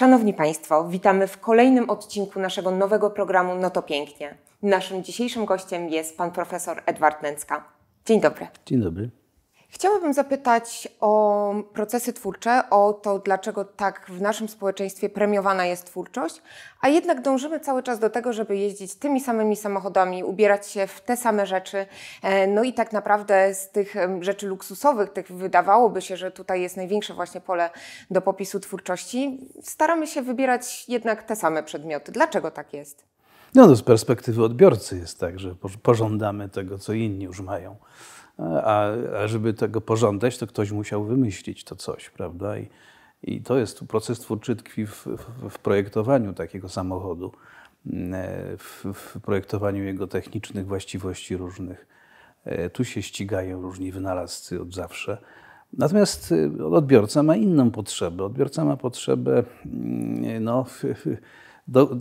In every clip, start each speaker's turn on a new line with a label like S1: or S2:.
S1: Szanowni Państwo, witamy w kolejnym odcinku naszego nowego programu No to Pięknie. Naszym dzisiejszym gościem jest pan profesor Edward Nęcka. Dzień dobry.
S2: Dzień dobry.
S1: Chciałabym zapytać o procesy twórcze, o to, dlaczego tak w naszym społeczeństwie premiowana jest twórczość, a jednak dążymy cały czas do tego, żeby jeździć tymi samymi samochodami, ubierać się w te same rzeczy. E, no i tak naprawdę z tych rzeczy luksusowych, tych wydawałoby się, że tutaj jest największe właśnie pole do popisu twórczości, staramy się wybierać jednak te same przedmioty. Dlaczego tak jest?
S2: No, no z perspektywy odbiorcy jest tak, że pożądamy tego, co inni już mają. A, a żeby tego pożądać, to ktoś musiał wymyślić to coś, prawda? I, i to jest proces twórczy tkwi w, w, w projektowaniu takiego samochodu, w, w, projektowaniu jego technicznych właściwości różnych. E, tu się ścigają różni wynalazcy od zawsze. Natomiast y, odbiorca ma inną potrzebę. Odbiorca ma potrzebę mm, no, do,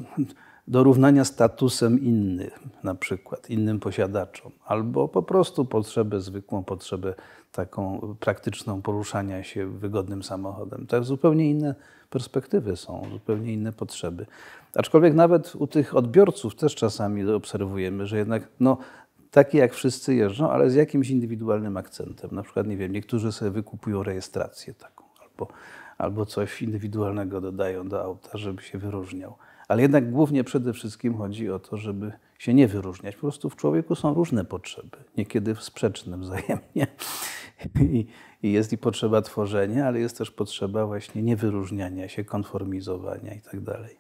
S2: dorównania statusem innym, na przykład innym posiadaczom, albo po prostu potrzebę, zwykłą potrzebę taką praktyczną poruszania się wygodnym samochodem. To zupełnie inne perspektywy są, zupełnie inne potrzeby. Aczkolwiek nawet u tych odbiorców też czasami obserwujemy, że jednak no, takie jak wszyscy jeżdżą, ale z jakimś indywidualnym akcentem. Na przykład, nie wiem, niektórzy sobie wykupują rejestrację taką, albo, albo coś indywidualnego dodają do auta, żeby się wyróżniał ale jednak głównie przede wszystkim chodzi o to, żeby się nie wyróżniać. Po prostu w człowieku są różne potrzeby, niekiedy sprzeczne wzajemnie. I, I, jest i potrzeba tworzenia, ale jest też potrzeba właśnie niewyróżniania się, konformizowania i tak dalej.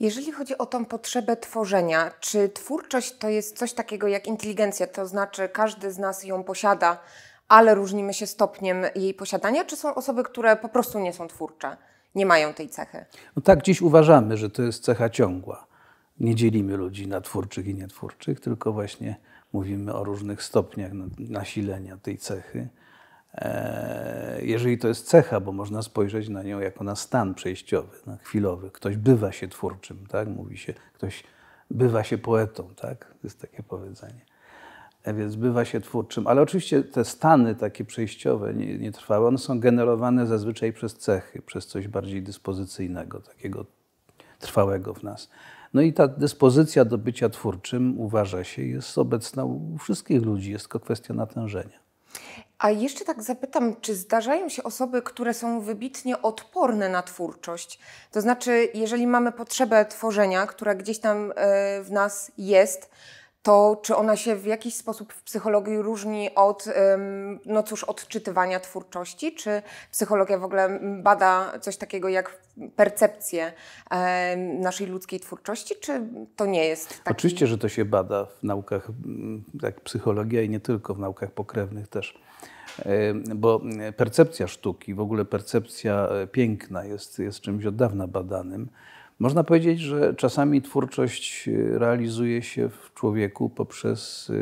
S1: Jeżeli chodzi o tą potrzebę tworzenia, czy twórczość to jest coś takiego jak inteligencja, to znaczy każdy z nas ją posiada, ale różnimy się stopniem jej posiadania, czy są osoby, które po prostu nie są twórcze? Nie mają tej cechy.
S2: No tak dziś uważamy, że to jest cecha ciągła. Nie dzielimy ludzi na twórczych i nietwórczych, tylko właśnie mówimy o różnych stopniach nasilenia tej cechy. E, jeżeli to jest cecha, bo można spojrzeć na nią jako na stan przejściowy, na chwilowy. Ktoś bywa się twórczym, tak? Mówi się, ktoś bywa się poetą, tak? To jest takie powiedzenie. E, więc bywa się twórczym. Ale oczywiście te stany takie przejściowe, nietrwałe, one są generowane zazwyczaj przez cechy, przez coś bardziej dyspozycyjnego, takiego trwałego w nas. No i ta dyspozycja do bycia twórczym, uważa się, jest obecna u wszystkich ludzi, jest to kwestia natężenia.
S1: A jeszcze tak zapytam, czy zdarzają się osoby, które są wybitnie odporne na twórczość? To znaczy, jeżeli mamy potrzebę tworzenia, która gdzieś tam e, w nas jest, to czy ona się w jakiś sposób w psychologii różni od, no cóż, odczytywania twórczości? Czy psychologia w ogóle bada coś takiego jak percepcję naszej ludzkiej twórczości, czy to nie jest taki...
S2: Oczywiście, że to się bada w naukach, jak psychologia i nie tylko, w naukach pokrewnych też. Bo percepcja sztuki, w ogóle percepcja e, piękna jest, jest czymś od dawna badanym. Można powiedzieć, że czasami twórczość y, realizuje się w człowieku poprzez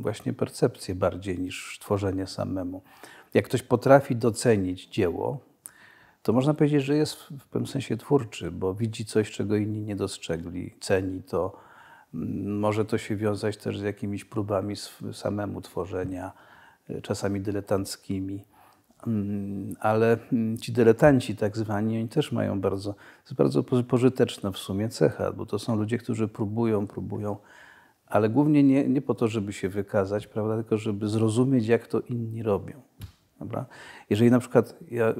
S2: właśnie percepcję bardziej niż tworzenie samemu. Jak ktoś potrafi docenić dzieło, to można powiedzieć, że jest w pewnym sensie twórczy, bo widzi coś, czego inni nie dostrzegli, ceni to. Mm, może to się wiązać też z jakimiś próbami samemu tworzenia, y, czasami dyletanckimi. Mm, ale mm, ci dyletanci tak zwani, oni też mają bardzo, to jest bardzo pożyteczna w sumie cecha, bo to są ludzie, którzy próbują, próbują, ale głównie nie, nie po to, żeby się wykazać, prawda, tylko żeby zrozumieć, jak to inni robią. Dobra? Jeżeli na przykład ja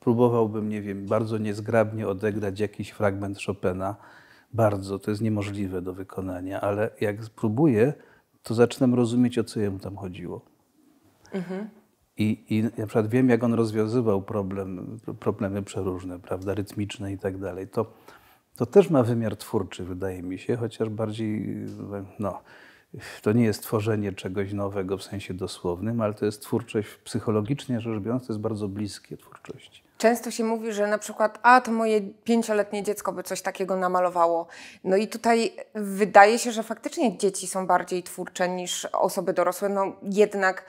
S2: próbowałbym, nie wiem, bardzo niezgrabnie odegrać jakiś fragment Chopina, bardzo, to jest niemożliwe do wykonania, ale jak spróbuję, to zaczynam rozumieć, o co jemu tam chodziło. Mhm. I, I na przykład wiem, jak on rozwiązywał problem, problemy przeróżne, prawda, rytmiczne i tak dalej. To, to też ma wymiar twórczy, wydaje mi się, chociaż bardziej, no, to nie jest tworzenie czegoś nowego w sensie dosłownym, ale to jest twórczość psychologicznie rzecz biorąc, to jest bardzo bliskie twórczości.
S1: Często się mówi, że na przykład, a to moje pięcioletnie dziecko by coś takiego namalowało. No i tutaj wydaje się, że faktycznie dzieci są bardziej twórcze niż osoby dorosłe. No jednak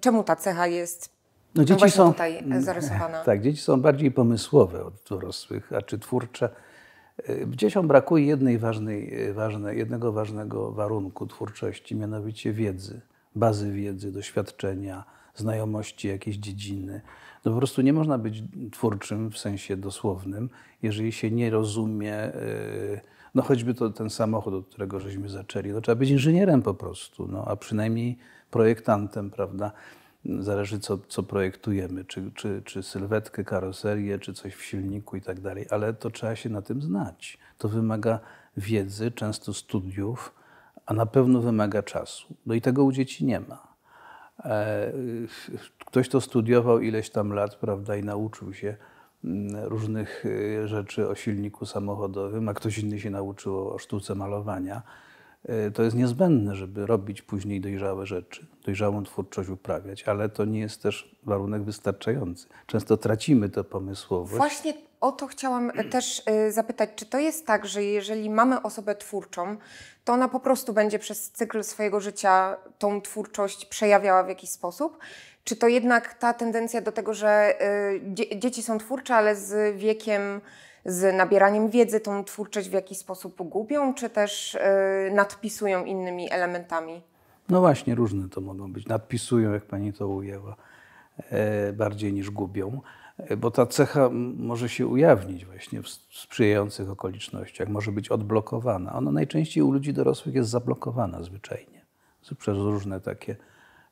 S1: Czemu ta cecha jest no, dzieci no są, tutaj zarysowana?
S2: Tak, dzieci są bardziej pomysłowe od dorosłych, a czy twórcze. Dzieciom brakuje jednej ważnej, ważnej, jednego ważnego warunku twórczości, mianowicie wiedzy, bazy wiedzy, doświadczenia, znajomości jakiejś dziedziny. No po prostu nie można być twórczym w sensie dosłownym, jeżeli się nie rozumie, yy, no choćby to ten samochód, od którego żeśmy zaczęli, to trzeba być inżynierem po prostu, no, a przynajmniej projektantem, prawda? Zależy, co, co projektujemy, czy, czy, czy sylwetkę, karoserię, czy coś w silniku i tak dalej, ale to trzeba się na tym znać. To wymaga wiedzy, często studiów, a na pewno wymaga czasu. No i tego u dzieci nie ma. E, ktoś to studiował ileś tam lat, prawda, i nauczył się mm, różnych e, rzeczy o silniku samochodowym, a ktoś inny się nauczył o sztuce malowania. E, to jest niezbędne, żeby robić później dojrzałe rzeczy, dojrzałą twórczość uprawiać, ale to nie jest też warunek wystarczający. Często tracimy tę pomysłowość.
S1: Właśnie o to chciałam też y, zapytać, czy to jest tak, że jeżeli mamy osobę twórczą, to ona po prostu będzie przez cykl swojego życia tą twórczość przejawiała w jakiś sposób? Czy to jednak ta tendencja do tego, że dzieci są twórcze, ale z wiekiem, z nabieraniem wiedzy tą twórczość w jakiś sposób gubią, czy też y, nadpisują innymi elementami?
S2: No właśnie, różne to mogą być. Nadpisują, jak pani to ujęła, e, bardziej niż gubią bo ta cecha może się ujawnić właśnie w sprzyjających okolicznościach, może być odblokowana. Ona najczęściej u ludzi dorosłych jest zablokowana zwyczajnie przez różne takie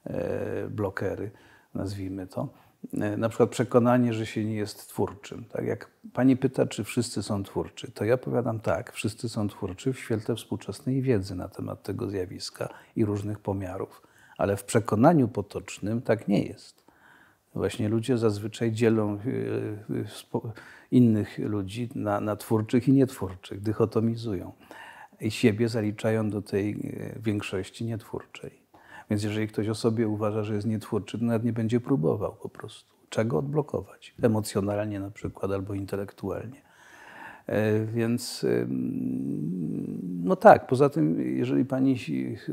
S2: e, blokery, nazwijmy to. E, na przykład przekonanie, że się nie jest twórczym. Tak jak pani pyta, czy wszyscy są twórczy, to ja powiadam tak, wszyscy są twórczy w świetle współczesnej wiedzy na temat tego zjawiska i różnych pomiarów. Ale w przekonaniu potocznym tak nie jest. Właśnie ludzie zazwyczaj dzielą e, e, innych ludzi na, na twórczych i nietwórczych, dychotomizują i siebie zaliczają do tej większości nietwórczej. Więc jeżeli ktoś o sobie uważa, że jest nietwórczy, to nawet nie będzie próbował po prostu. Czego odblokować? Emocjonalnie na przykład albo intelektualnie. Więc no tak, poza tym, jeżeli pani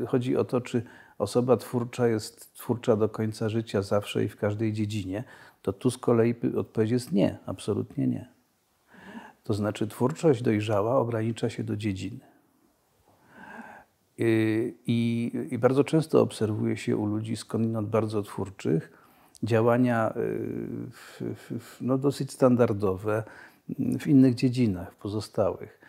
S2: chodzi o to, czy osoba twórcza jest twórcza do końca życia, zawsze i w każdej dziedzinie, to tu z kolei odpowiedź jest nie, absolutnie nie. To znaczy, twórczość dojrzała ogranicza się do dziedziny. I, i bardzo często obserwuje się u ludzi skądinąd bardzo twórczych działania y, no, dosyć standardowe w innych dziedzinach, pozostałych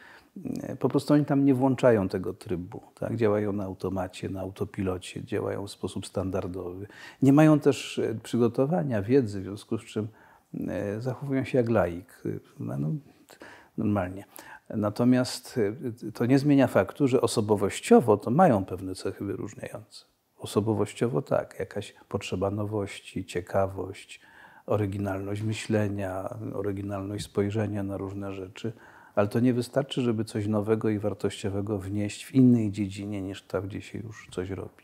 S2: po prostu oni tam nie włączają tego trybu. Tak? Działają na automacie, na autopilocie, działają w sposób standardowy. Nie mają też e, przygotowania, wiedzy, w związku z czym e, zachowują się jak laik. No, no, normalnie. Natomiast e, to nie zmienia faktu, że osobowościowo to mają pewne cechy wyróżniające. Osobowościowo tak, jakaś potrzeba nowości, ciekawość, oryginalność myślenia, oryginalność spojrzenia na różne rzeczy – ale to nie wystarczy, żeby coś nowego i wartościowego wnieść w innej dziedzinie niż ta, gdzie się już coś robi.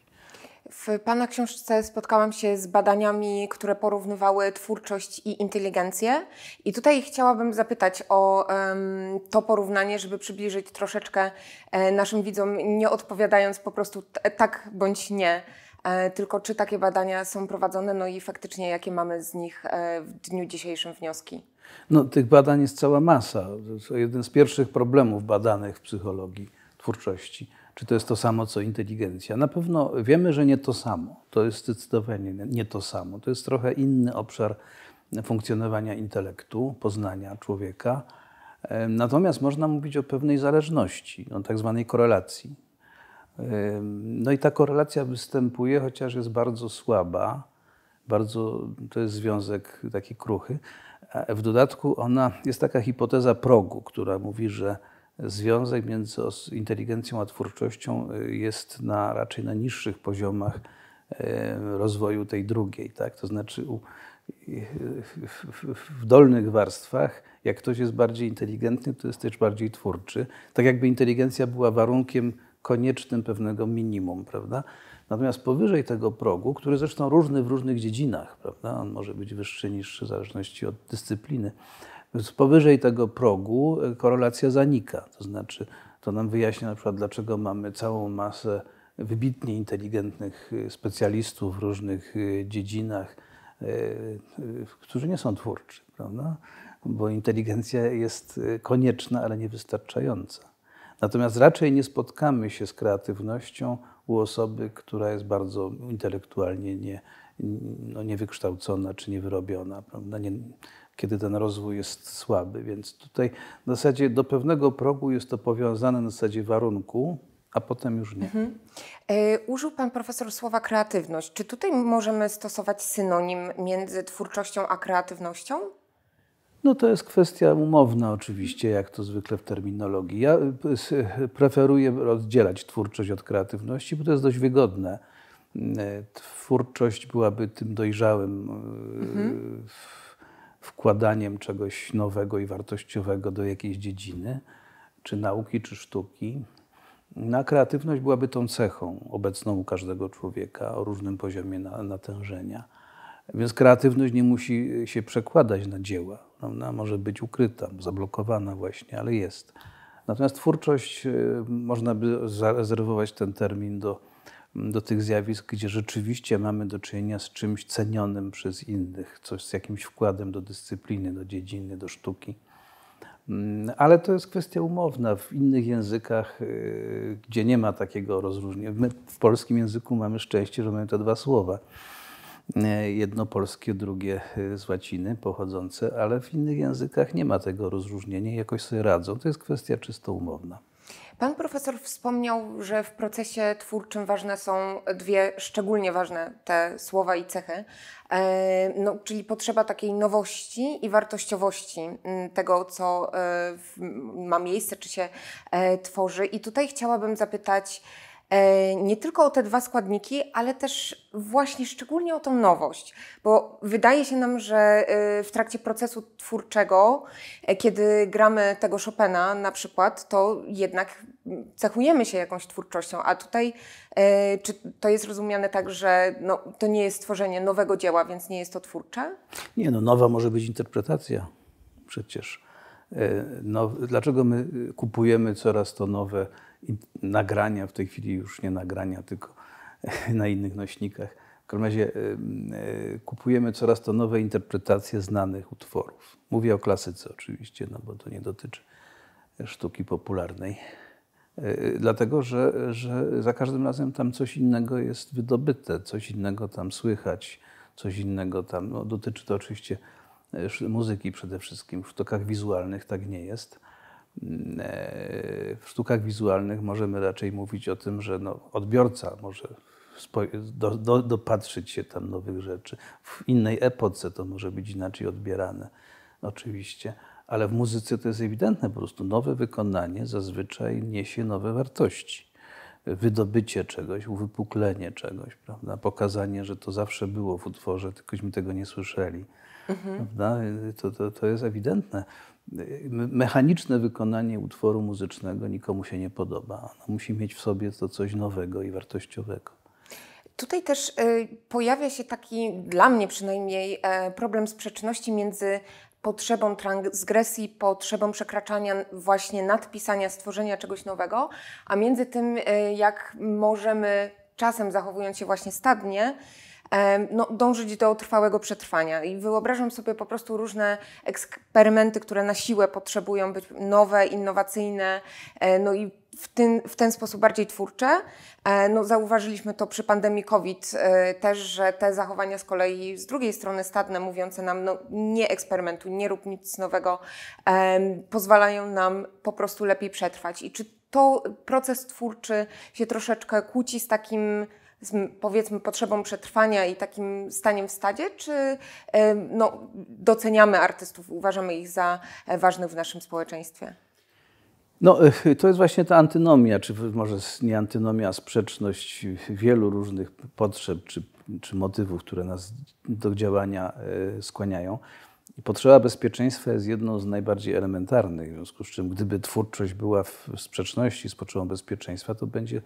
S1: W Pana książce spotkałam się z badaniami, które porównywały twórczość i inteligencję. I tutaj chciałabym zapytać o um, to porównanie, żeby przybliżyć troszeczkę e, naszym widzom, nie odpowiadając po prostu tak bądź nie, e, tylko czy takie badania są prowadzone, no i faktycznie jakie mamy z nich e, w dniu dzisiejszym wnioski.
S2: No, tych badań jest cała masa. To jeden z pierwszych problemów badanych w psychologii twórczości. Czy to jest to samo, co inteligencja? Na pewno wiemy, że nie to samo. To jest zdecydowanie nie to samo. To jest trochę inny obszar funkcjonowania intelektu, poznania człowieka. Natomiast można mówić o pewnej zależności, o tak zwanej korelacji. No i ta korelacja występuje, chociaż jest bardzo słaba. Bardzo, to jest związek taki kruchy, w dodatku ona jest taka hipoteza progu, która mówi, że związek między inteligencją a twórczością y, jest na, raczej na niższych poziomach y, rozwoju tej drugiej. Tak? To znaczy u, w dolnych warstwach, jak ktoś jest bardziej inteligentny, to jest też bardziej twórczy. Tak jakby inteligencja była warunkiem koniecznym pewnego minimum, prawda? Natomiast powyżej tego progu, który zresztą różny w różnych dziedzinach, prawda? on może być wyższy, niższy w zależności od dyscypliny, więc powyżej tego progu e, korelacja zanika. To znaczy, to nam wyjaśnia na przykład, dlaczego mamy całą masę wybitnie inteligentnych e, specjalistów w różnych e, dziedzinach, którzy nie są twórczy, prawda? bo inteligencja jest konieczna, ale niewystarczająca. Natomiast raczej nie spotkamy się z kreatywnością u osoby, która jest bardzo intelektualnie nie, no, niewykształcona czy niewyrobiona, prawda? Nie, kiedy ten rozwój jest słaby. Więc tutaj w zasadzie do pewnego progu jest to powiązane na zasadzie warunku, a potem już nie. Mhm.
S1: E, użył Pan profesor słowa kreatywność. Czy tutaj możemy stosować synonim między twórczością a kreatywnością?
S2: No to jest kwestia umowna oczywiście, jak to zwykle w terminologii. Ja y, preferuję oddzielać twórczość od kreatywności, bo to jest dość wygodne. E, twórczość byłaby tym dojrzałym y, mhm. Wkładaniem czegoś nowego i wartościowego do jakiejś dziedziny, czy nauki, czy sztuki. Na kreatywność byłaby tą cechą obecną u każdego człowieka o różnym poziomie natężenia. Więc kreatywność nie musi się przekładać na dzieła. Ona może być ukryta, zablokowana właśnie, ale jest. Natomiast twórczość, y, można by zarezerwować ten termin do, do tych zjawisk, gdzie rzeczywiście mamy do czynienia z czymś cenionym przez innych, coś z jakimś wkładem do dyscypliny, do dziedziny, do sztuki. Mm, ale to jest kwestia umowna. W innych językach, y, gdzie nie ma takiego rozróżnienia, my w polskim języku mamy szczęście, że mamy te dwa słowa. Y, jedno polskie, drugie y, z łaciny pochodzące, ale w innych językach nie ma tego rozróżnienia i jakoś sobie radzą. To jest kwestia czysto umowna.
S1: Pan profesor wspomniał, że w procesie twórczym ważne są dwie szczególnie ważne te słowa i cechy, e, no, czyli potrzeba takiej nowości i wartościowości tego, co e, ma miejsce, czy się e, tworzy. I tutaj chciałabym zapytać, nie tylko o te dwa składniki, ale też właśnie szczególnie o tą nowość, bo wydaje się nam, że e, w trakcie procesu twórczego, e, kiedy gramy tego Chopina na przykład, to jednak cechujemy się jakąś twórczością, a tutaj czy to jest rozumiane tak, że no, to nie jest tworzenie nowego dzieła, więc nie jest to twórcze?
S2: Nie, no nowa może być interpretacja przecież. No, dlaczego my kupujemy coraz to nowe nagrania, w tej chwili już nie nagrania, tylko na innych nośnikach. W każdym razie kupujemy coraz to nowe interpretacje znanych utworów. Mówię o klasyce oczywiście, no bo to nie dotyczy sztuki popularnej. E, dlatego, że, że za każdym razem tam coś innego jest wydobyte, coś innego tam słychać, coś innego tam. No, dotyczy to oczywiście e, muzyki przede wszystkim. W sztukach wizualnych tak nie jest. E, w sztukach wizualnych możemy raczej mówić o tym, że no, odbiorca może do, do, dopatrzyć się tam nowych rzeczy. W innej epoce to może być inaczej odbierane, oczywiście, ale w muzyce to jest ewidentne, po prostu nowe wykonanie zazwyczaj niesie nowe wartości. Wydobycie czegoś, uwypuklenie czegoś, prawda? pokazanie, że to zawsze było w utworze, tylkośmy tego nie słyszeli. To, to, to jest ewidentne mechaniczne wykonanie utworu muzycznego nikomu się nie podoba. Ono musi mieć w sobie to coś nowego i wartościowego.
S1: Tutaj też y, pojawia się taki, dla mnie przynajmniej, e, problem sprzeczności między potrzebą transgresji, potrzebą przekraczania właśnie nadpisania, stworzenia czegoś nowego, a między tym, y, jak możemy czasem zachowując się właśnie stadnie, no, dążyć do trwałego przetrwania. I wyobrażam sobie po prostu różne eksperymenty, które na siłę potrzebują być nowe, innowacyjne, e, no i w ten, w ten sposób bardziej twórcze. E, no, zauważyliśmy to przy pandemii COVID e, też, że te zachowania z kolei z drugiej strony stadne, mówiące nam no, nie eksperymentuj, nie rób nic nowego, pozwalają nam po prostu lepiej przetrwać. I czy to proces twórczy się troszeczkę kłóci z takim z powiedzmy potrzebą przetrwania i takim staniem w stadzie, czy no, doceniamy artystów, uważamy ich za e, ważnych w naszym społeczeństwie?
S2: No, e, to jest właśnie ta antynomia, czy może nie antynomia, a sprzeczność wielu różnych potrzeb czy, czy motywów, które nas do działania e, skłaniają. Potrzeba bezpieczeństwa jest jedną z najbardziej elementarnych, w związku z czym gdyby twórczość była w sprzeczności z potrzebą bezpieczeństwa, to będzie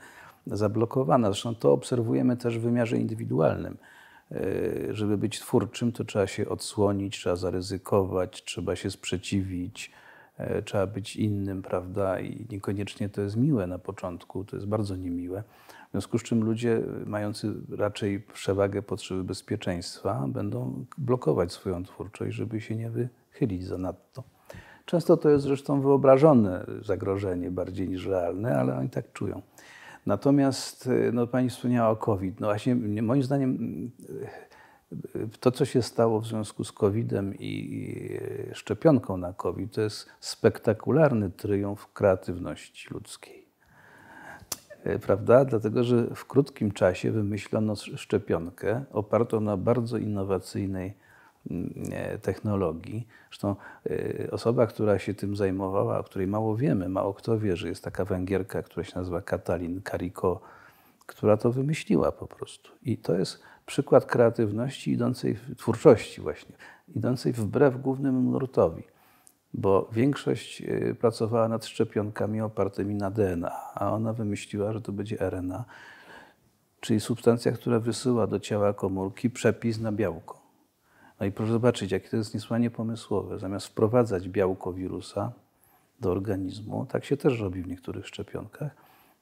S2: zablokowana. Zresztą to obserwujemy też w wymiarze indywidualnym. E, żeby być twórczym, to trzeba się odsłonić, trzeba zaryzykować, trzeba się sprzeciwić, e, trzeba być innym, prawda? I niekoniecznie to jest miłe na początku, to jest bardzo niemiłe. W związku z czym ludzie mający raczej przewagę potrzeby bezpieczeństwa będą blokować swoją twórczość, żeby się nie wychylić zanadto. Często to jest zresztą wyobrażone zagrożenie bardziej niż realne, ale oni tak czują. Natomiast y, no, Pani wspomniała o COVID. No właśnie, moim zdaniem to, co się stało w związku z COVID-em i szczepionką na COVID, to jest spektakularny triumf kreatywności ludzkiej. E, prawda? Dlatego, że w krótkim czasie wymyślono szczepionkę opartą na bardzo innowacyjnej technologii. Zresztą e, osoba, która się tym zajmowała, o której mało wiemy, mało kto wie, że jest taka Węgierka, która się nazywa Katalin Kariko, która to wymyśliła po prostu. I to jest przykład kreatywności idącej, twórczości właśnie, idącej wbrew głównemu nurtowi bo większość y, pracowała nad szczepionkami opartymi na DNA, a ona wymyśliła, że to będzie RNA, czyli substancja, która wysyła do ciała komórki przepis na białko. No i proszę zobaczyć, jakie to jest niesłychanie pomysłowe. Zamiast wprowadzać białko wirusa do organizmu, tak się też robi w niektórych szczepionkach,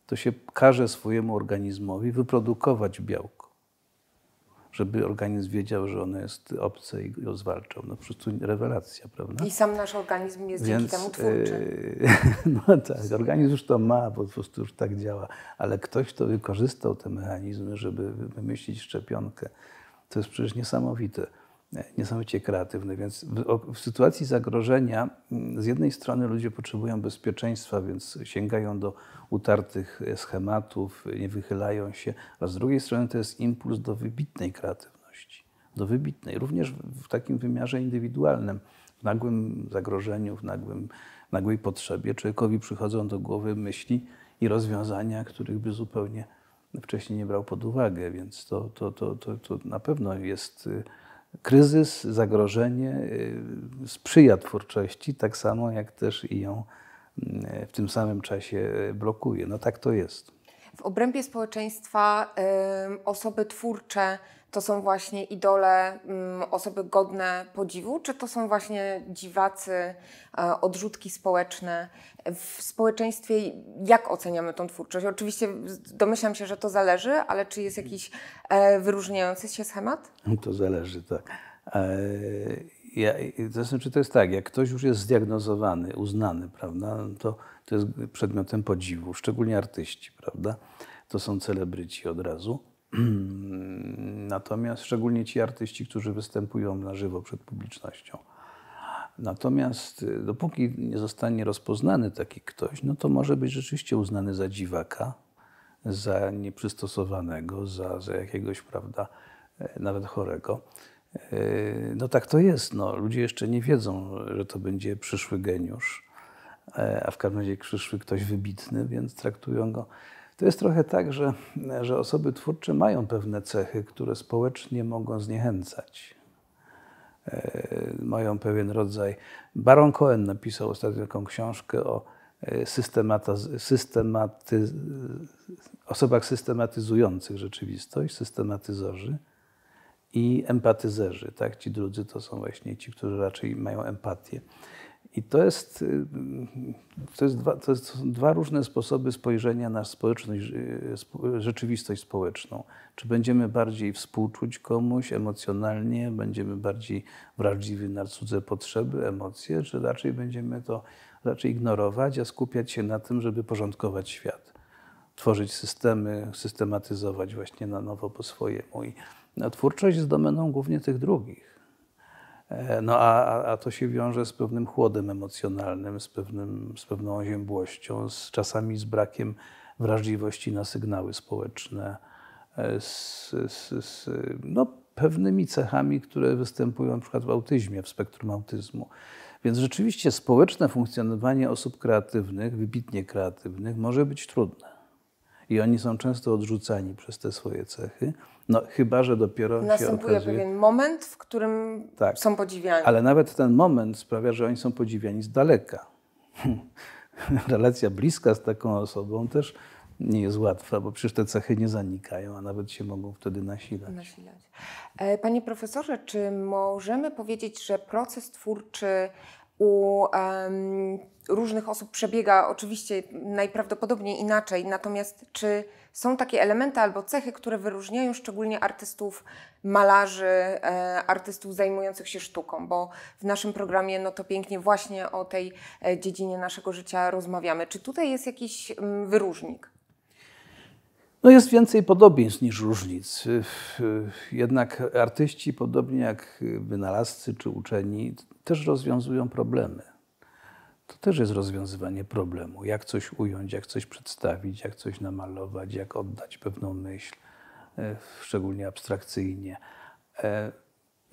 S2: to się każe swojemu organizmowi wyprodukować białko żeby organizm wiedział, że ono jest obce i go zwalczał. No po prostu rewelacja, prawda?
S1: I sam nasz organizm jest Więc, dzięki temu twórczy.
S2: no tak, organizm już to ma, bo po prostu już tak działa, ale ktoś, kto wykorzystał te mechanizmy, żeby wymyślić szczepionkę, to jest przecież niesamowite niesamowicie kreatywny. Więc w, w, sytuacji zagrożenia mm, z jednej strony ludzie potrzebują bezpieczeństwa, więc sięgają do utartych schematów, nie wychylają się, a z drugiej strony to jest impuls do wybitnej kreatywności, do wybitnej, również w, w takim wymiarze indywidualnym, w nagłym zagrożeniu, w nagłym, nagłej potrzebie. Człowiekowi przychodzą do głowy myśli i rozwiązania, których by zupełnie wcześniej nie brał pod uwagę, więc to, to, to, to, to na pewno jest y, kryzys, zagrożenie y, sprzyja twórczości, tak samo jak też i ją y, w tym samym czasie y, blokuje. No tak to jest.
S1: W obrębie społeczeństwa osoby twórcze to są właśnie idole, y, osoby godne podziwu, czy to są właśnie dziwacy, y, odrzutki społeczne? W społeczeństwie jak oceniamy tą twórczość? Oczywiście domyślam się, że to zależy, ale czy jest jakiś e, wyróżniający się schemat?
S2: To zależy, tak. E, ja, to znaczy, to jest tak, jak ktoś już jest zdiagnozowany, uznany, prawda, no to, to jest przedmiotem podziwu, szczególnie artyści, prawda? To są celebryci od razu. Natomiast szczególnie ci artyści, którzy występują na żywo przed publicznością. Natomiast y, dopóki nie zostanie rozpoznany taki ktoś, no to może być rzeczywiście uznany za dziwaka, za nieprzystosowanego, za, za jakiegoś, prawda, e, nawet chorego. E, no tak to jest. No. Ludzie jeszcze nie wiedzą, że to będzie przyszły geniusz, e, a w każdym razie przyszły ktoś wybitny, więc traktują go. To jest trochę tak, że, że osoby twórcze mają pewne cechy, które społecznie mogą zniechęcać. E, mają pewien rodzaj. Baron Cohen napisał ostatnio taką książkę o systematy, osobach systematyzujących rzeczywistość, systematyzorzy i empatyzerzy. Tak? Ci drudzy to są właśnie ci, którzy raczej mają empatię. I to jest, y, to jest, dwa, to są dwa różne sposoby spojrzenia na społeczność, y, rzeczywistość społeczną. Czy będziemy bardziej współczuć komuś emocjonalnie, będziemy bardziej wrażliwi na cudze potrzeby, emocje, czy raczej będziemy to raczej ignorować, a skupiać się na tym, żeby porządkować świat, tworzyć systemy, systematyzować właśnie na nowo po swojemu. I no, twórczość jest domeną głównie tych drugich. E, no a, a to się wiąże z pewnym chłodem emocjonalnym, z, pewnym, z pewną oziębłością, z czasami z brakiem wrażliwości na sygnały społeczne, e, z, z, z no, pewnymi cechami, które występują na przykład w autyzmie, w spektrum autyzmu. Więc rzeczywiście społeczne funkcjonowanie osób kreatywnych, wybitnie kreatywnych, może być trudne. I oni są często odrzucani przez te swoje cechy. No, chyba, że dopiero
S1: Następuje
S2: się okazuje...
S1: pewien moment, w którym tak, są podziwiani.
S2: Ale nawet ten moment sprawia, że oni są podziwiani z daleka. Relacja bliska z taką osobą też nie jest łatwa, bo przecież te cechy nie zanikają, a nawet się mogą wtedy nasilać. nasilać.
S1: E, panie profesorze, czy możemy powiedzieć, że proces twórczy u um, różnych osób przebiega oczywiście najprawdopodobniej inaczej, natomiast czy są takie elementy albo cechy, które wyróżniają szczególnie artystów, malarzy, e, artystów zajmujących się sztuką, bo w naszym programie no to pięknie właśnie o tej e, dziedzinie naszego życia rozmawiamy. Czy tutaj jest jakiś m, wyróżnik?
S2: No jest więcej podobieństw niż różnic. Jednak artyści, podobnie jak wynalazcy czy uczeni, też rozwiązują problemy. To też jest rozwiązywanie problemu. Jak coś ująć, jak coś przedstawić, jak coś namalować, jak oddać pewną myśl, e, szczególnie abstrakcyjnie. E,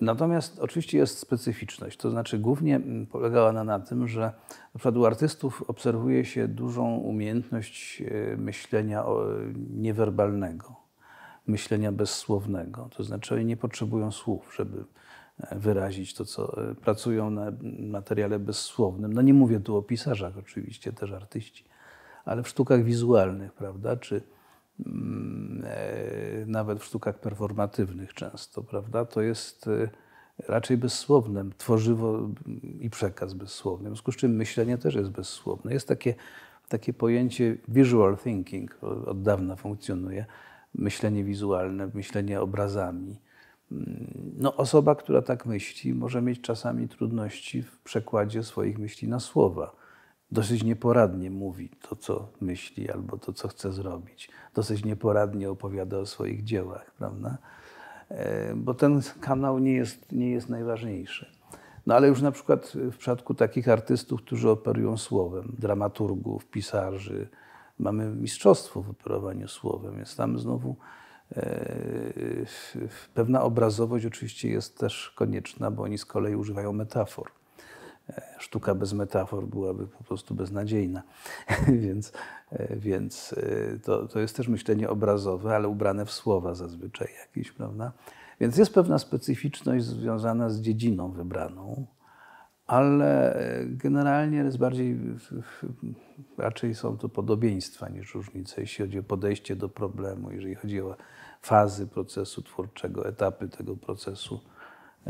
S2: natomiast oczywiście jest specyficzność, to znaczy głównie polegała ona na tym, że na przykład u artystów obserwuje się dużą umiejętność e, myślenia niewerbalnego, myślenia bezsłownego. To znaczy oni nie potrzebują słów, żeby wyrazić to, co e, pracują na materiale bezsłownym. No nie mówię tu o pisarzach oczywiście, też artyści, ale w sztukach wizualnych, prawda, czy mm, e, nawet w sztukach performatywnych często, prawda, to jest e, raczej bezsłowne, tworzywo i przekaz bezsłowny. W związku z czym myślenie też jest bezsłowne. Jest takie, takie pojęcie visual thinking, od dawna funkcjonuje, myślenie wizualne, myślenie obrazami no, osoba, która tak myśli, może mieć czasami trudności w przekładzie swoich myśli na słowa. Dosyć nieporadnie mówi to, co myśli, albo to, co chce zrobić. Dosyć nieporadnie opowiada o swoich dziełach, prawda? E, bo ten kanał nie jest, nie jest najważniejszy. No ale już na przykład w przypadku takich artystów, którzy operują słowem, dramaturgów, pisarzy, mamy mistrzostwo w operowaniu słowem, więc tam znowu pewna obrazowość oczywiście jest też konieczna, bo oni z kolei używają metafor. E, sztuka bez metafor byłaby po prostu beznadziejna. więc e, więc to, to jest też myślenie obrazowe, ale ubrane w słowa zazwyczaj jakieś, prawda? Więc jest pewna specyficzność związana z dziedziną wybraną, ale generalnie jest bardziej, raczej są to podobieństwa niż różnice, jeśli chodzi o podejście do problemu, jeżeli chodzi o fazy procesu twórczego, etapy tego procesu.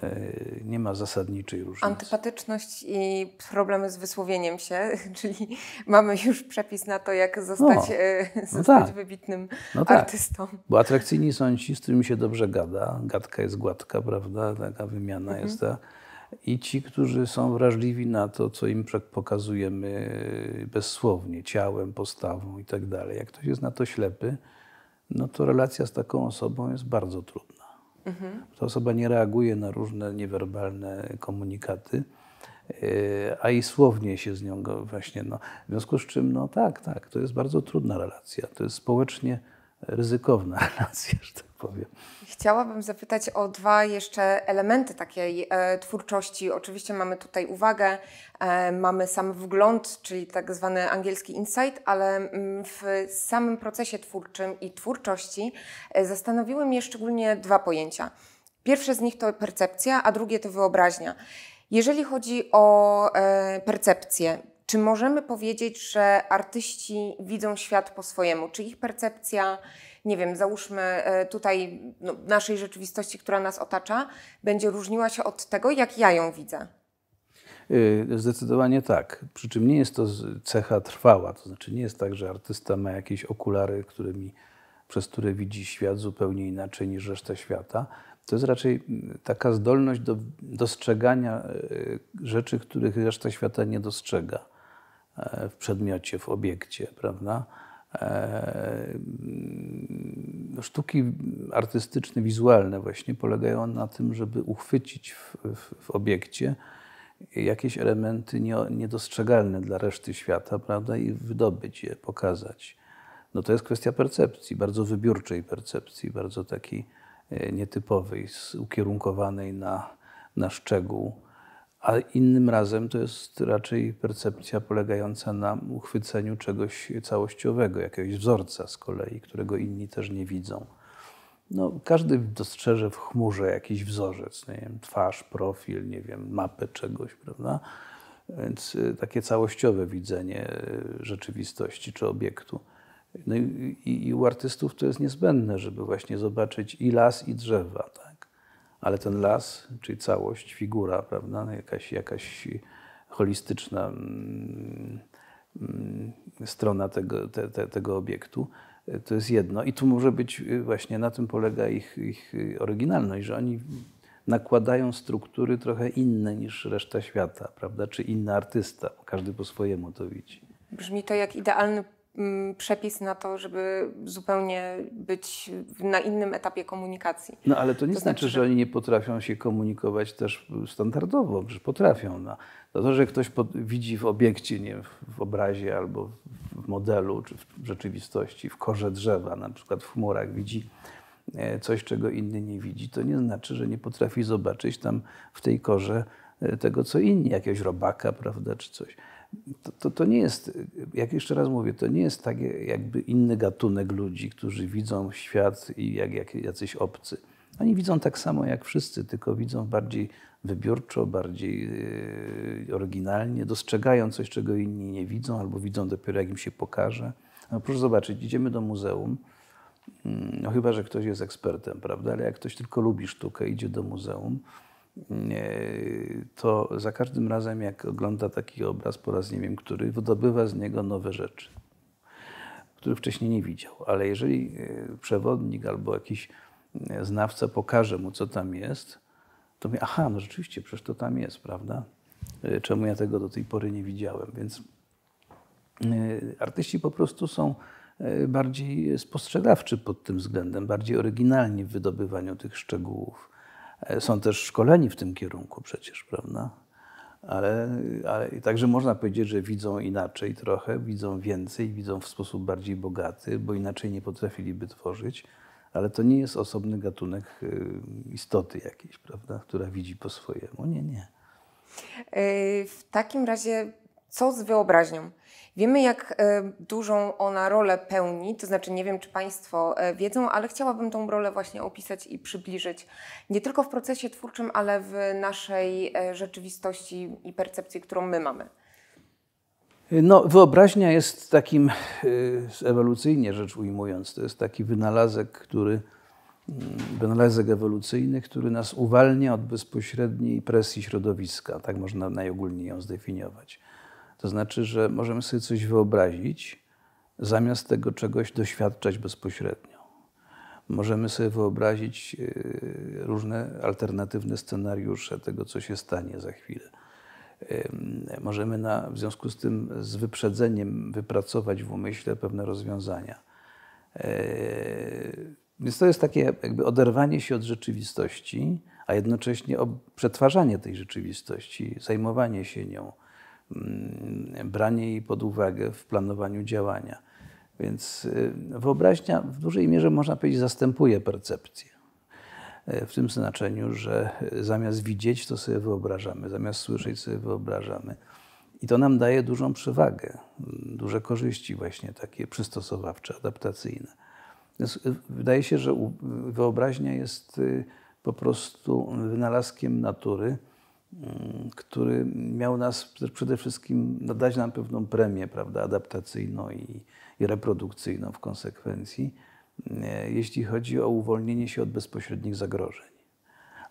S2: E, nie ma zasadniczej różnicy.
S1: Antypatyczność i problemy z wysłowieniem się, czyli mamy już przepis na to, jak zostać, no, e, no zostać tak. wybitnym no tak. artystą.
S2: Bo atrakcyjni są ci, z którymi się dobrze gada. Gadka jest gładka, prawda? Taka wymiana mhm. jest ta. I ci, którzy są wrażliwi na to, co im pokazujemy bezsłownie, ciałem, postawą i tak dalej. Jak ktoś jest na to ślepy, no to relacja z taką osobą jest bardzo trudna. Mhm. Ta osoba nie reaguje na różne niewerbalne komunikaty, e, a i słownie się z nią właśnie, no, w związku z czym, no tak, tak, to jest bardzo trudna relacja. To jest społecznie ryzykowna relacja, że tak powiem.
S1: Chciałabym zapytać o dwa jeszcze elementy takiej e, twórczości. Oczywiście mamy tutaj uwagę, e, mamy sam wgląd, czyli tak zwany angielski insight, ale mm, w samym procesie twórczym i twórczości e, zastanowiły mnie szczególnie dwa pojęcia. Pierwsze z nich to percepcja, a drugie to wyobraźnia. Jeżeli chodzi o e, percepcję, czy możemy powiedzieć, że artyści widzą świat po swojemu? Czy ich percepcja, nie wiem, załóżmy e, tutaj no, naszej rzeczywistości, która nas otacza, będzie różniła się od tego, jak ja ją widzę?
S2: Y, zdecydowanie tak. Przy czym nie jest to cecha trwała. To znaczy nie jest tak, że artysta ma jakieś okulary, którymi, przez które widzi świat zupełnie inaczej niż reszta świata. To jest raczej taka zdolność do dostrzegania y, rzeczy, których reszta świata nie dostrzega w przedmiocie, w obiekcie, prawda? E, no, sztuki artystyczne, wizualne właśnie polegają na tym, żeby uchwycić w, w, w obiekcie jakieś elementy nie, niedostrzegalne dla reszty świata, prawda, i wydobyć je, pokazać. No to jest kwestia percepcji, bardzo wybiórczej percepcji, bardzo takiej e, nietypowej, ukierunkowanej na, na szczegół a innym razem to jest raczej percepcja polegająca na uchwyceniu czegoś całościowego, jakiegoś wzorca z kolei, którego inni też nie widzą. No, każdy dostrzeże w chmurze jakiś wzorzec, nie wiem, twarz, profil, nie wiem, mapę czegoś, prawda? Więc y, takie całościowe widzenie y, rzeczywistości czy obiektu. No i, i, i u artystów to jest niezbędne, żeby właśnie zobaczyć i las, i drzewa. Tak? Ale ten las, czyli całość, figura, prawda, jakaś, jakaś holistyczna mm, mm, strona tego, te, te, tego obiektu, to jest jedno. I tu może być właśnie, na tym polega ich, ich oryginalność, że oni nakładają struktury trochę inne niż reszta świata, prawda, czy inny artysta, każdy po swojemu to widzi.
S1: Brzmi to jak idealny przepis na to, żeby zupełnie być na innym etapie komunikacji.
S2: No ale to nie to znaczy, znaczy, że oni nie potrafią się komunikować też standardowo, że potrafią. No. To, to że ktoś widzi w obiekcie, nie, w obrazie albo w modelu, czy w rzeczywistości, w korze drzewa, na przykład w chmurach widzi e, coś, czego inny nie widzi, to nie znaczy, że nie potrafi zobaczyć tam w tej korze e, tego, co inni, jakiegoś robaka, prawda, czy coś. To, to, to, nie jest, jak jeszcze raz mówię, to nie jest tak jakby inny gatunek ludzi, którzy widzą świat i jak, jak jacyś obcy. Oni widzą tak samo jak wszyscy, tylko widzą bardziej wybiórczo, bardziej yy, oryginalnie, dostrzegają coś, czego inni nie widzą, albo widzą dopiero jak im się pokaże. No proszę zobaczyć, idziemy do muzeum, mm, no chyba, że ktoś jest ekspertem, prawda, ale jak ktoś tylko lubi sztukę, idzie do muzeum, to za każdym razem, jak ogląda taki obraz po raz nie wiem który, wydobywa z niego nowe rzeczy, których wcześniej nie widział. Ale jeżeli e, przewodnik albo jakiś e, znawca pokaże mu, co tam jest, to mówi, aha, no rzeczywiście, przecież to tam jest, prawda? E, czemu ja tego do tej pory nie widziałem? Więc artyści po prostu są bardziej spostrzegawczy pod tym względem, bardziej oryginalni w wydobywaniu tych szczegółów. E, są też szkoleni w tym kierunku przecież, prawda? Ale, ale także można powiedzieć, że widzą inaczej trochę, widzą więcej, widzą w sposób bardziej bogaty, bo inaczej nie potrafiliby tworzyć. Ale to nie jest osobny gatunek y, istoty jakiejś, prawda, która widzi po swojemu. Nie, nie.
S1: E, w takim razie, co z wyobraźnią? Wiemy, jak e, dużą ona rolę pełni, to znaczy nie wiem, czy Państwo e, wiedzą, ale chciałabym tą rolę właśnie opisać i przybliżyć nie tylko w procesie twórczym, ale w naszej e, rzeczywistości i percepcji, którą my mamy.
S2: No, wyobraźnia jest takim, ewolucyjnie rzecz ujmując, to jest taki wynalazek, który, mm, wynalazek ewolucyjny, który nas uwalnia od bezpośredniej presji środowiska. Tak można najogólniej ją zdefiniować. To znaczy, że możemy sobie coś wyobrazić, zamiast tego czegoś doświadczać bezpośrednio. Możemy sobie wyobrazić y, różne alternatywne scenariusze tego, co się stanie za chwilę. Możemy na, w związku z tym z wyprzedzeniem wypracować w umyśle pewne rozwiązania. E, więc to jest takie jakby oderwanie się od rzeczywistości, a jednocześnie przetwarzanie tej rzeczywistości, zajmowanie się nią, branie jej pod uwagę w planowaniu działania. Więc y, wyobraźnia w dużej mierze, można powiedzieć, zastępuje percepcję. Y, w tym znaczeniu, że zamiast widzieć, to sobie wyobrażamy, zamiast słyszeć, sobie wyobrażamy. I to nam daje dużą przewagę, duże korzyści, właśnie takie przystosowawcze, adaptacyjne. Więc y, wydaje się, że wyobraźnia jest po prostu wynalazkiem natury Mm, który miał nas przede wszystkim dać nam pewną premię prawda, adaptacyjną i, i reprodukcyjną w konsekwencji, e, jeśli chodzi o uwolnienie się od bezpośrednich zagrożeń.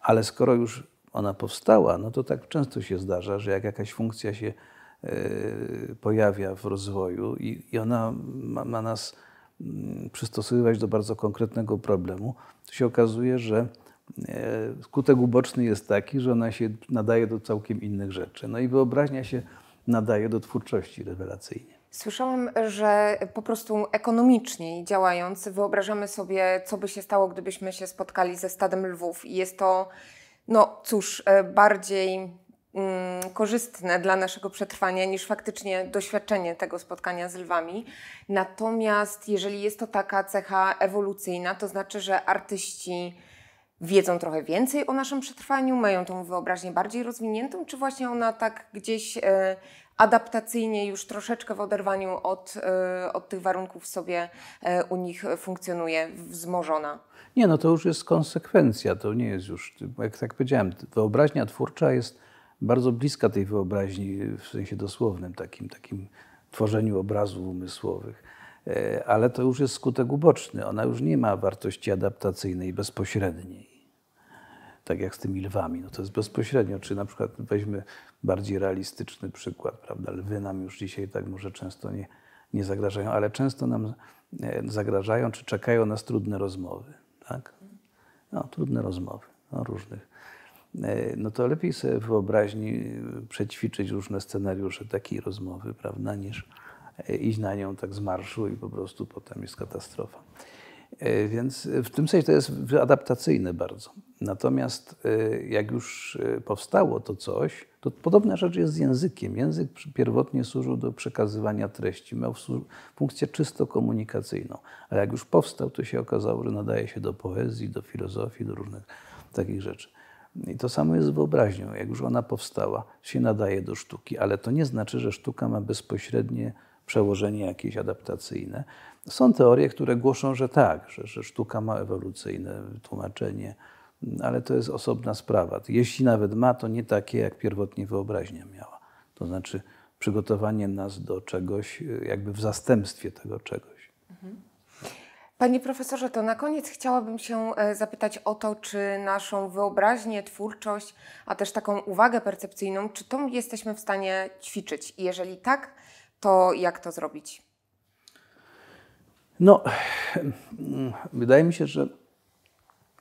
S2: Ale skoro już ona powstała, no to tak często się zdarza, że jak jakaś funkcja się e, pojawia w rozwoju i, ona ma, ma nas mm, przystosowywać do bardzo konkretnego problemu, to się okazuje, że skutek uboczny jest taki, że ona się nadaje do całkiem innych rzeczy. No i wyobraźnia się nadaje do twórczości rewelacyjnie.
S1: Słyszałam, że po prostu ekonomicznie działając, wyobrażamy sobie, co by się stało, gdybyśmy się spotkali ze stadem lwów. I jest to, no cóż, e, bardziej mm, korzystne dla naszego przetrwania niż faktycznie doświadczenie tego spotkania z lwami. Natomiast jeżeli jest to taka cecha ewolucyjna, to znaczy, że artyści wiedzą trochę więcej o naszym przetrwaniu, mają tą wyobraźnię bardziej rozwiniętą, czy właśnie ona tak gdzieś e, adaptacyjnie już troszeczkę w oderwaniu od, e, od tych warunków sobie e, u nich funkcjonuje, wzmożona?
S2: Nie, no to już jest konsekwencja, to nie jest już, jak tak powiedziałem, wyobraźnia twórcza jest bardzo bliska tej wyobraźni w sensie dosłownym, takim, takim tworzeniu obrazów umysłowych. Ale to już jest skutek uboczny. Ona już nie ma wartości adaptacyjnej bezpośredniej. Tak jak z tymi lwami. No to jest bezpośrednio. Czy na przykład weźmy bardziej realistyczny przykład, prawda? Lwy nam już dzisiaj tak może często nie, nie zagrażają, ale często nam e, zagrażają, czy czekają nas trudne rozmowy. Tak? No, trudne rozmowy, no, różnych. E, no to lepiej sobie wyobraźni przećwiczyć różne scenariusze takiej rozmowy, prawda, niż iść na nią tak z marszu i po prostu potem jest katastrofa. E, więc w tym sensie to jest adaptacyjne bardzo. Natomiast e, jak już e, powstało to coś, to podobna rzecz jest z językiem. Język pierwotnie służył do przekazywania treści, miał funkcję czysto komunikacyjną. Ale jak już powstał, to się okazało, że nadaje się do poezji, do filozofii, do różnych takich rzeczy. I to samo jest z wyobraźnią. Jak już ona powstała, się nadaje do sztuki, ale to nie znaczy, że sztuka ma bezpośrednie przełożenie jakieś adaptacyjne. Są teorie, które głoszą, że tak, że, że sztuka ma ewolucyjne tłumaczenie, ale to jest osobna sprawa. Jeśli nawet ma, to nie takie, jak pierwotnie wyobraźnia miała. To znaczy przygotowanie nas do czegoś, jakby w zastępstwie tego czegoś.
S1: Panie profesorze, to na koniec chciałabym się e, zapytać o to, czy naszą wyobraźnię, twórczość, a też taką uwagę percepcyjną, czy tą jesteśmy w stanie ćwiczyć? I jeżeli tak, to jak to zrobić?
S2: No, wydaje mi się, że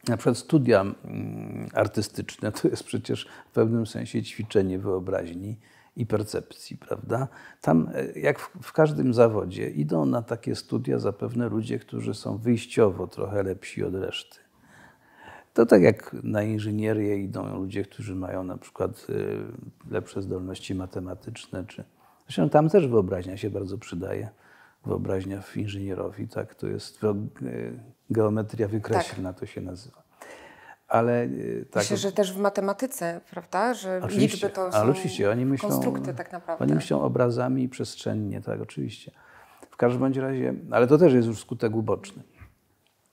S2: na przykład studia mm, artystyczne to jest przecież w pewnym sensie ćwiczenie wyobraźni i percepcji, prawda? Tam, e, jak w, każdym zawodzie, idą na takie studia zapewne ludzie, którzy są wyjściowo trochę lepsi od reszty. To tak jak na inżynierię idą ludzie, którzy mają na przykład e, lepsze zdolności matematyczne, czy zresztą tam też wyobraźnia się bardzo przydaje wyobraźnia w inżynierowi, tak? To jest e, geometria wykreślna, tak. to się nazywa.
S1: Ale e, tak. Myślę, że też w matematyce, prawda? Że oczywiście, liczby to są ale oczywiście, oni myślą, konstrukty tak naprawdę.
S2: Oni myślą obrazami i przestrzennie, tak, oczywiście. W każdym bądź razie, ale to też jest już skutek uboczny.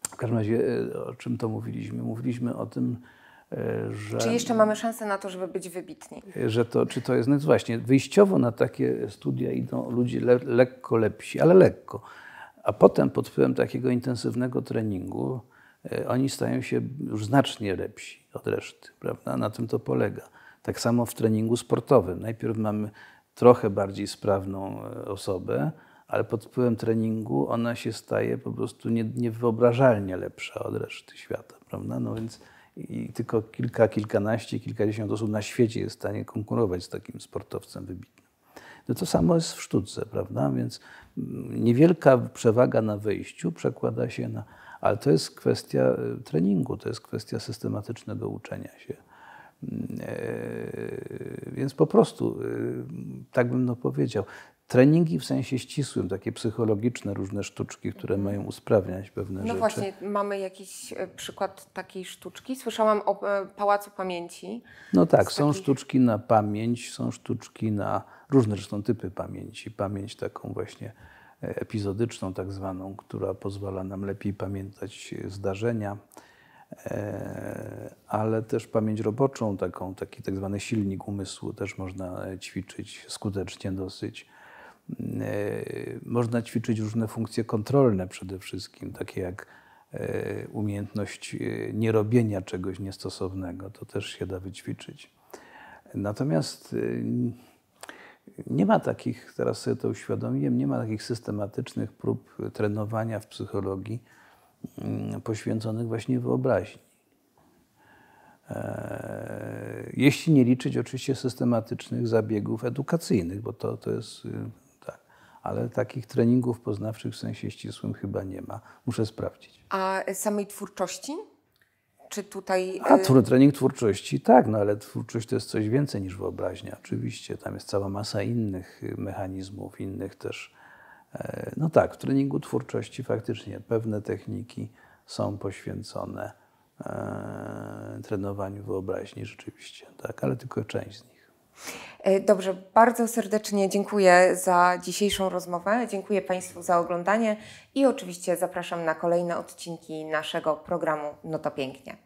S2: W każdym razie, e, o czym to mówiliśmy? Mówiliśmy o tym,
S1: że... Czy jeszcze mamy szansę na to, żeby być wybitni?
S2: Że to, czy to jest, no właśnie, wyjściowo na takie studia idą ludzie le, lekko lepsi, ale lekko. A potem pod wpływem takiego intensywnego treningu e, oni stają się już znacznie lepsi od reszty, prawda? Na tym to polega. Tak samo w treningu sportowym. Najpierw mamy trochę bardziej sprawną e, osobę, ale pod wpływem treningu ona się staje po prostu niewyobrażalnie lepsza od reszty świata, prawda? No więc i tylko kilka, kilkanaście, kilkadziesiąt osób na świecie jest w stanie konkurować z takim sportowcem wybitnym. No to samo jest w sztuce, prawda? Więc mm, niewielka przewaga na wyjściu przekłada się na. Ale to jest kwestia e, treningu, to jest kwestia systematycznego uczenia się. Mm, e, więc po prostu, e, tak bym no powiedział, treningi w sensie ścisłym, takie psychologiczne, różne sztuczki, które mają usprawniać pewne
S1: no
S2: rzeczy.
S1: No właśnie, mamy jakiś e, przykład takiej sztuczki. Słyszałam o e, Pałacu Pamięci.
S2: No tak, są takich... sztuczki na pamięć, są sztuczki na różne zresztą typy pamięci. Pamięć taką właśnie e, epizodyczną tak zwaną, która pozwala nam lepiej pamiętać zdarzenia, ale też pamięć roboczą, taką, taki tak zwany silnik umysłu też można ćwiczyć skutecznie dosyć. E, można ćwiczyć różne funkcje kontrolne przede wszystkim, takie jak e, umiejętność e, nierobienia czegoś niestosownego. To też się da wyćwiczyć. Natomiast nie ma takich, teraz sobie to uświadomiłem, nie ma takich systematycznych prób trenowania w psychologii mm, poświęconych właśnie wyobraźni. Jeśli nie liczyć oczywiście systematycznych zabiegów edukacyjnych, bo to, to jest ale takich treningów poznawczych w sensie ścisłym chyba nie ma. Muszę sprawdzić.
S1: A samej twórczości? Czy tutaj...
S2: A y, trening twórczości, tak, no ale twórczość to jest coś więcej niż wyobraźnia. Oczywiście, tam jest cała masa innych mechanizmów, innych też. E, no tak, w treningu twórczości faktycznie pewne techniki są poświęcone e, trenowaniu wyobraźni rzeczywiście, tak, ale tylko część z nich.
S1: E, dobrze, bardzo serdecznie dziękuję za dzisiejszą rozmowę. Dziękuję Państwu za oglądanie i oczywiście zapraszam na kolejne odcinki naszego programu No to Pięknie.